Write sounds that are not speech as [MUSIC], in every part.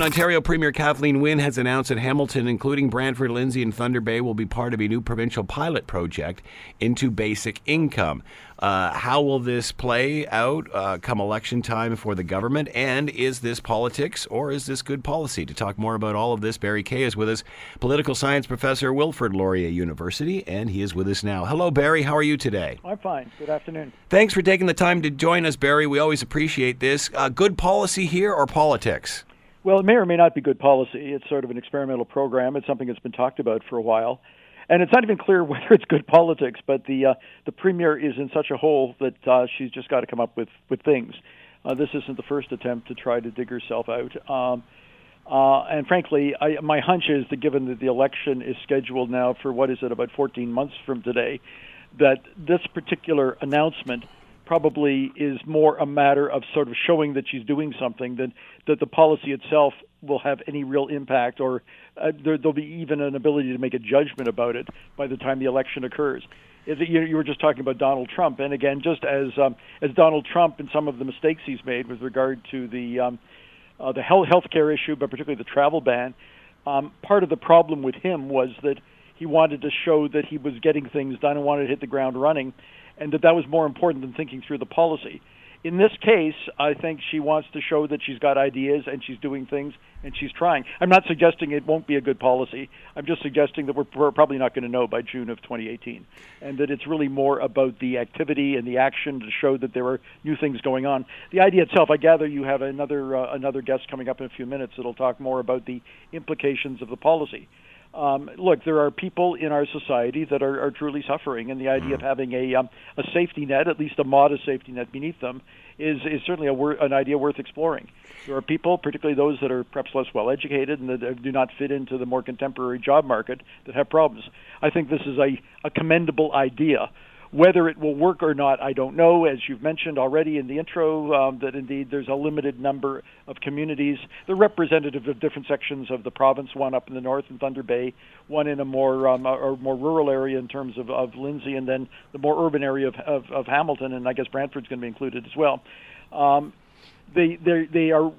Ontario Premier Kathleen Wynne has announced that Hamilton, including Brantford, Lindsay, and Thunder Bay, will be part of a new provincial pilot project into basic income. Uh, how will this play out uh, come election time for the government? And is this politics or is this good policy? To talk more about all of this, Barry Kay is with us, political science professor, Wilfrid Laurier University, and he is with us now. Hello, Barry. How are you today? I'm fine. Good afternoon. Thanks for taking the time to join us, Barry. We always appreciate this. Uh, good policy here or politics? Well, it may or may not be good policy. It's sort of an experimental program. It's something that's been talked about for a while, and it's not even clear [LAUGHS] whether it's good politics. But the uh, the premier is in such a hole that uh, she's just got to come up with with things. Uh, this isn't the first attempt to try to dig herself out. Um, uh, and frankly, I, my hunch is that given that the election is scheduled now for what is it about 14 months from today, that this particular announcement probably is more a matter of sort of showing that she's doing something than that the policy itself will have any real impact or uh, there, there'll be even an ability to make a judgment about it by the time the election occurs. You, you were just talking about Donald Trump, and again, just as um, as Donald Trump and some of the mistakes he's made with regard to the um, uh, the health healthcare issue, but particularly the travel ban. Um, part of the problem with him was that he wanted to show that he was getting things done and wanted to hit the ground running, and that that was more important than thinking through the policy. In this case, I think she wants to show that she's got ideas and she's doing things and she's trying. I'm not suggesting it won't be a good policy. I'm just suggesting that we're, probably not going to know by June of 2018, and that it's really more about the activity and the action to show that there are new things going on. The idea itself, I gather you have another uh, another guest coming up in a few minutes that'll talk more about the implications of the policy um, look, there are people in our society that are, are truly suffering, and the idea of mm. having a um, a safety net, at least a modest safety net beneath them, is is certainly a wor- an idea worth exploring. There are people, particularly those that are perhaps less well educated and that do not fit into the more contemporary job market, that have problems. I think this is a, a commendable idea. Whether it will work or not, I don't know. As you've mentioned already in the intro, um, that indeed there's a limited number of communities. They're representative of different sections of the province. One up in the north in Thunder Bay, one in a more um, or more rural area in terms of, of Lindsay, and then the more urban area of, of, of Hamilton, and I guess Brantford's going to be included as well. Um, they they they are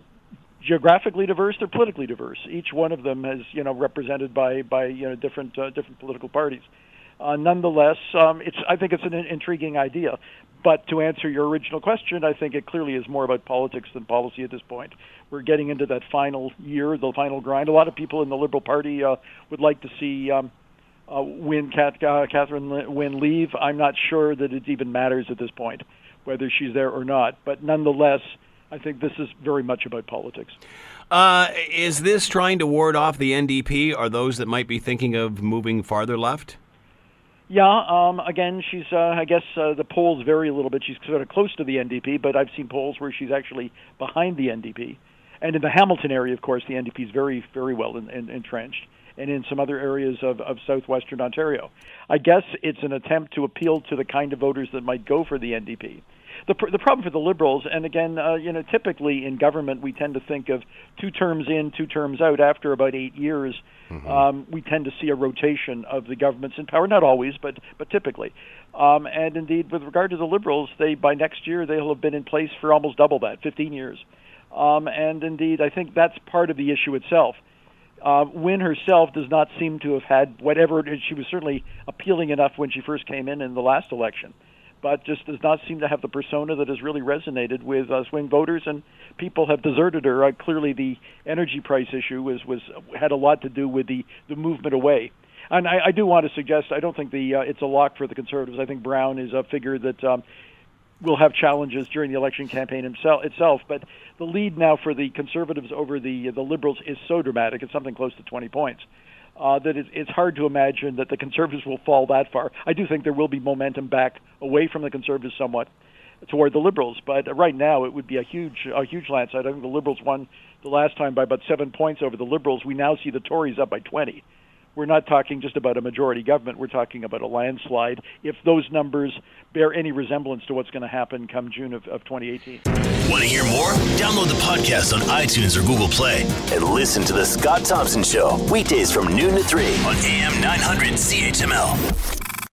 geographically diverse. They're politically diverse. Each one of them is you know represented by by you know different uh, different political parties. Uh, nonetheless, um, it's I think it's an intriguing idea. But to answer your original question, I think it clearly is more about politics than policy at this point. We're getting into that final year, the final grind. A lot of people in the Liberal Party uh, would like to see um, uh, Wynne, Kat, uh, Catherine Wynne leave. I'm not sure that it even matters at this point whether she's there or not. But nonetheless, I think this is very much about politics. Uh, is this trying to ward off the NDP? Are those that might be thinking of moving farther left? Yeah, um, again, she's. Uh, I guess uh, the polls vary a little bit. She's sort of close to the NDP, but I've seen polls where she's actually behind the NDP. And in the Hamilton area, of course, the NDP is very, very well in, in, entrenched, and in some other areas of, of southwestern Ontario. I guess it's an attempt to appeal to the kind of voters that might go for the NDP the the problem for the liberals, and again, uh, you know, typically in government we tend to think of two terms in, two terms out. After about eight years, mm-hmm. um, we tend to see a rotation of the governments in power. Not always, but but typically. Um, and indeed, with regard to the liberals, they by next year they'll have been in place for almost double that, 15 years. Um, and indeed, I think that's part of the issue itself. Uh, Wynne herself does not seem to have had whatever. She was certainly appealing enough when she first came in in the last election but just does not seem to have the persona that has really resonated with uh, swing voters, and people have deserted her. Uh, clearly, the energy price issue was was had a lot to do with the the movement away. And I, I do want to suggest I don't think the uh, it's a lock for the Conservatives. I think Brown is a figure that. Um, will have challenges during the election campaign himself, itself. But the lead now for the Conservatives over the the Liberals is so dramatic; it's something close to 20 points uh, that it, it's hard to imagine that the Conservatives will fall that far. I do think there will be momentum back away from the Conservatives somewhat toward the Liberals, but right now it would be a huge, a huge landslide. I think the Liberals won the last time by about seven points over the Liberals. We now see the Tories up by 20 we're not talking just about a majority government. We're talking about a landslide if those numbers bear any resemblance to what's going to happen come June of, of 2018. Want to hear more? Download the podcast on iTunes or Google Play and listen to The Scott Thompson Show weekdays from noon to 3 on AM 900 CHML.